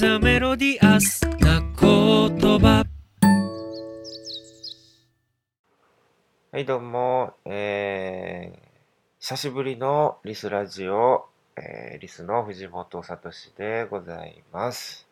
ザメロディアスな言葉はい、どうも、えー、久しぶりのリスラジオ、えー、リスの藤本聡でございます。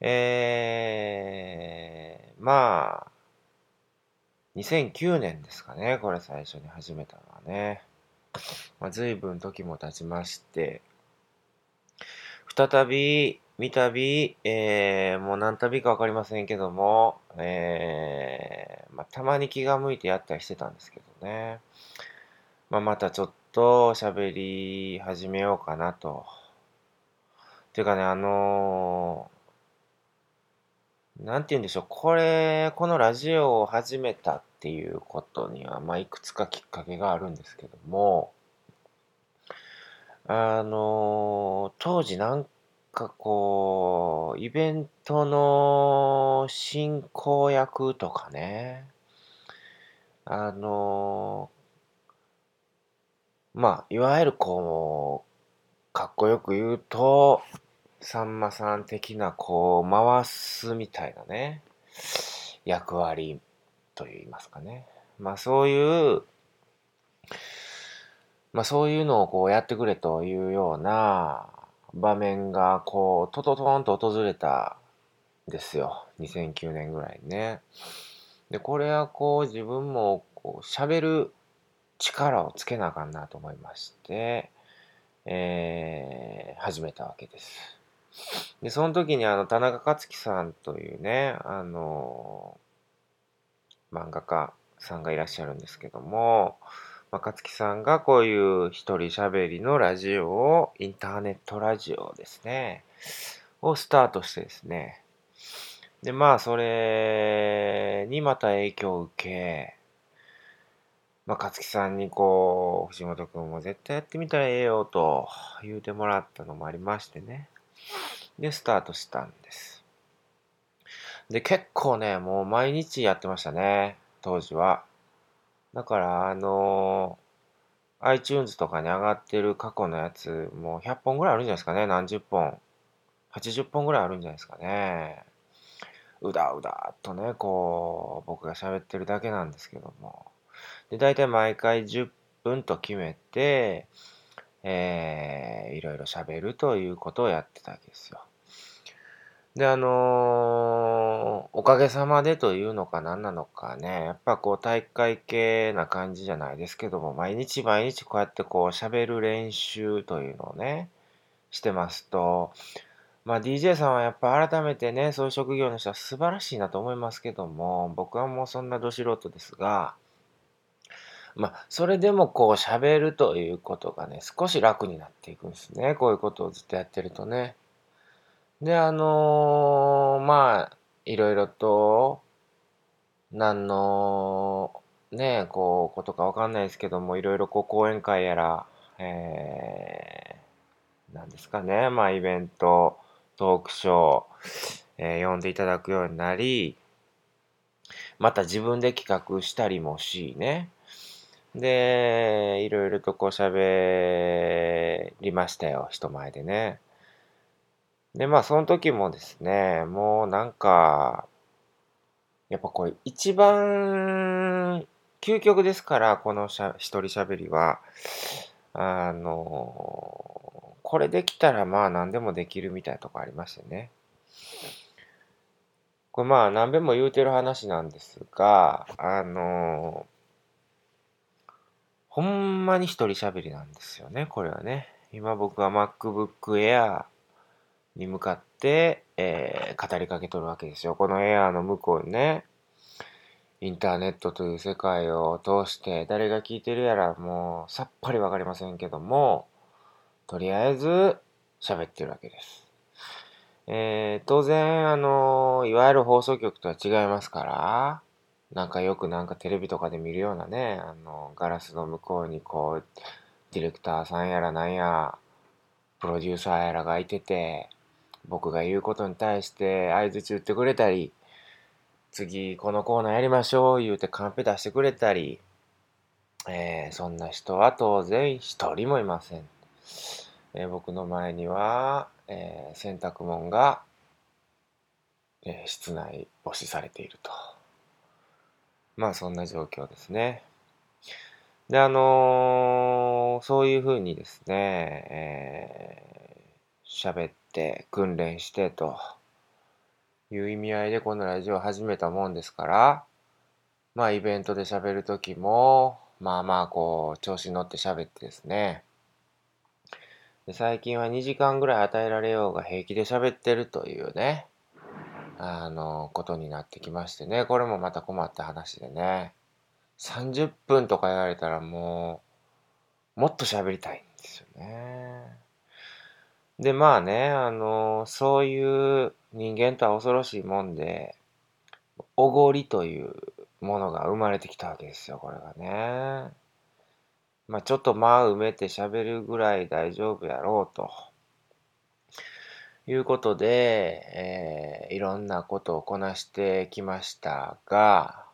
えー、まあ、2009年ですかね、これ最初に始めたのはね。まあ、随分時も経ちまして、再び、三度、えー、もう何度かわかりませんけども、えー、まあ、たまに気が向いてやったりしてたんですけどね。まあ、またちょっと喋り始めようかなと。ていうかね、あのーなんて言うんでしょう、これ、このラジオを始めたっていうことには、まあ、いくつかきっかけがあるんですけども、あの当時なんかこう、イベントの進行役とかね、あのまあ、いわゆるこう、かっこよく言うと、さんまさん的なこう、回すみたいなね、役割と言いますかね。まあそういう、まあそういうのをこうやってくれというような場面がこう、トトトンと訪れたんですよ。2009年ぐらいね。で、これはこう自分もこう喋る力をつけなあかんなと思いまして、えー始めたわけです。で、その時にあの、田中克樹さんというね、あの漫画家さんがいらっしゃるんですけども、まあ、勝木さんがこういう一人喋りのラジオを、インターネットラジオですね、をスタートしてですね。で、まあ、それにまた影響を受け、まあ、勝木さんにこう、藤本くんも絶対やってみたらええよと言うてもらったのもありましてね。で、スタートしたんです。で、結構ね、もう毎日やってましたね、当時は。だから、あの iTunes とかに上がってる過去のやつ、もう100本ぐらいあるんじゃないですかね、何十本。80本ぐらいあるんじゃないですかね。うだうだっとね、こう、僕が喋ってるだけなんですけども。で、大体毎回10分と決めて、えー、いろいろ喋るということをやってたわけですよ。で、あのーおかげさまでというのか何なのかね、やっぱこう大会系な感じじゃないですけども、毎日毎日こうやってこう喋る練習というのをね、してますと、まあ DJ さんはやっぱ改めてね、そういう職業の人は素晴らしいなと思いますけども、僕はもうそんなど素人ですが、まあ、それでもこう喋るということがね、少し楽になっていくんですね。こういうことをずっとやってるとね。で、あのーまあ、いろいろと、何の、ね、こう、ことかわかんないですけども、いろいろこう、講演会やら、えー、なんですかね、まあ、イベント、トークショー、えー呼んでいただくようになり、また自分で企画したりもしね、で、いろいろとこう喋りましたよ、人前でね。で、まあその時もですね、もうなんか、やっぱこう一番究極ですから、このしゃ一人喋りは。あの、これできたらまあ何でもできるみたいなとこありましてね。これまあ何べんも言うてる話なんですが、あの、ほんまに一人喋りなんですよね、これはね。今僕は MacBook Air に向かって、えー語りかけとるわけですよ。この Air の向こうにね、インターネットという世界を通して、誰が聞いてるやらもうさっぱりわかりませんけども、とりあえず喋ってるわけです。えー当然、あの、いわゆる放送局とは違いますから、なんかよくなんかテレビとかで見るようなね、あの、ガラスの向こうにこう、ディレクターさんやらなんや、プロデューサーやらがいてて、僕が言うことに対して相槌打ってくれたり、次このコーナーやりましょう言うてカンペ出してくれたり、えーそんな人は当然一人もいません。えー僕の前には、えー洗濯物が、えー室内干しされていると。まあそんな状況ですね。で、あのそういうふうにですね、えー喋って訓練してと。いう意味合いでこのラジオを始めたもんですから、まあイベントで喋るときも、まあまあこう調子に乗って喋ってですね、で最近は2時間ぐらい与えられようが平気で喋ってるというね、あの、ことになってきましてね、これもまた困った話でね、30分とか言われたらもう、もっと喋りたいんですよね。で、まあね、あの、そういう人間とは恐ろしいもんで、おごりというものが生まれてきたわけですよ、これがね。まあちょっと間埋めて喋るぐらい大丈夫やろうと。いうことで、えーいろんなことをこなしてきましたが、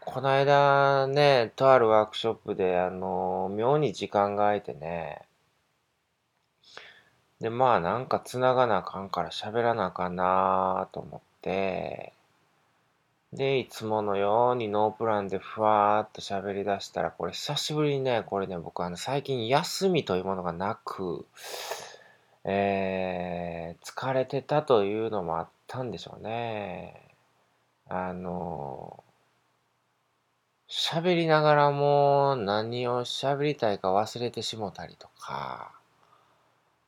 この間ね、とあるワークショップで、あの、妙に時間が空いてね、で、まあなんか繋がなあかんから喋らなあかんなと思って、で、いつものようにノープランでふわーっと喋り出したら、これ久しぶりにね、これね、僕あの最近休みというものがなく、えー、疲れてたというのもあったんでしょうね。あの、喋りながらも何を喋りたいか忘れてしもたりとか、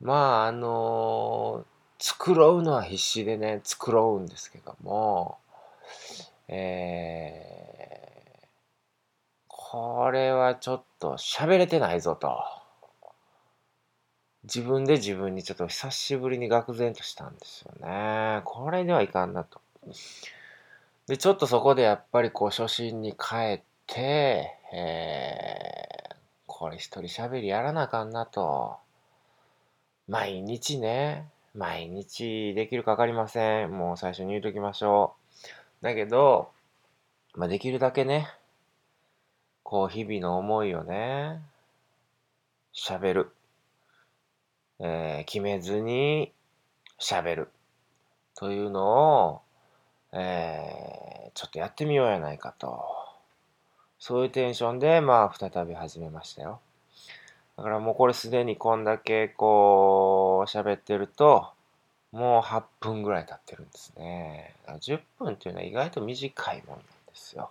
まああの、繕うのは必死でね、繕うんですけども、えー、これはちょっと喋れてないぞと。自分で自分にちょっと久しぶりに愕然としたんですよね。これではいかんなと。で、ちょっとそこでやっぱりこう初心に帰って、えー、これ一人喋りやらなあかんなと。毎日ね、毎日できるかわかりません。もう最初に言うときましょう。だけど、まあ、できるだけね、こう日々の思いをね、喋る。えー決めずに喋る。というのを、えーちょっとやってみようやないかと。そういうテンションで、まあ、再び始めましたよ。だからもうこれすでにこんだけこう、喋ってると、もう8分ぐらい経ってるんですね。10分っていうのは意外と短いもんなんですよ。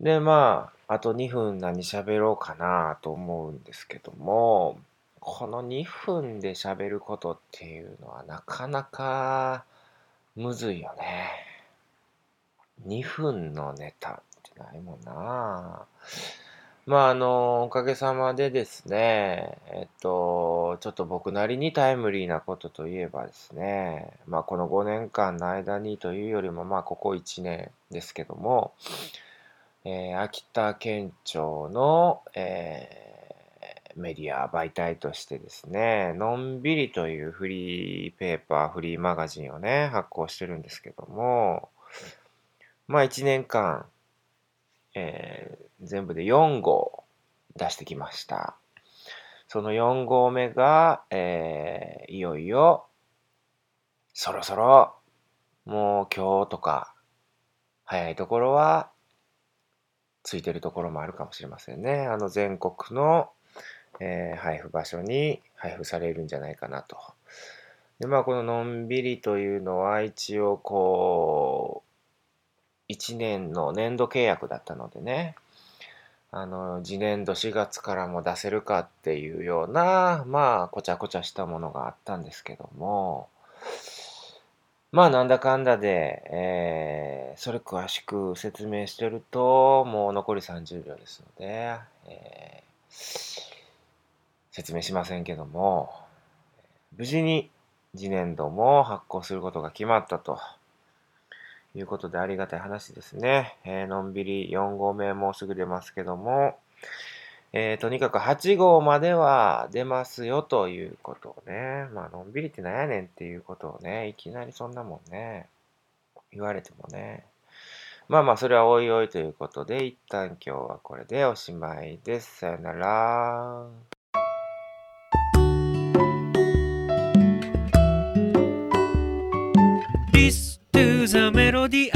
で、まあ、あと2分何喋ろうかなと思うんですけども、この2分で喋ることっていうのはなかなかむずいよね。2分のネタってないもんな。まあ、あの、おかげさまでですね、えっと、ちょっと僕なりにタイムリーなことといえばですね、まあ、この5年間の間にというよりも、まあ、ここ1年ですけども、えー秋田県庁の、えーメディア媒体としてですね、のんびりというフリーペーパー、フリーマガジンをね、発行してるんですけども、まあ1年間、えー全部で4号出してきました。その4号目が、えーいよいよ、そろそろ、もう今日とか、早いところは、ついてるところもあるかもしれませんね。あの全国の、えー配布場所に配布されるんじゃないかなと。で、まあこののんびりというのは一応こう、1年の年度契約だったのでね、あの、次年度4月からも出せるかっていうような、まあ、こちゃこちゃしたものがあったんですけども、まあ、なんだかんだで、えーそれ詳しく説明してると、もう残り30秒ですので、えー説明しませんけども、無事に次年度も発行することが決まったと。いうことでありがたい話ですね。えーのんびり4号目もうすぐ出ますけども、えーとにかく8号までは出ますよということをね、まあのんびりってなんやねんっていうことをね、いきなりそんなもんね、言われてもね。まあまあそれはおいおいということで、一旦今日はこれでおしまいです。さよなら。cosa melodía.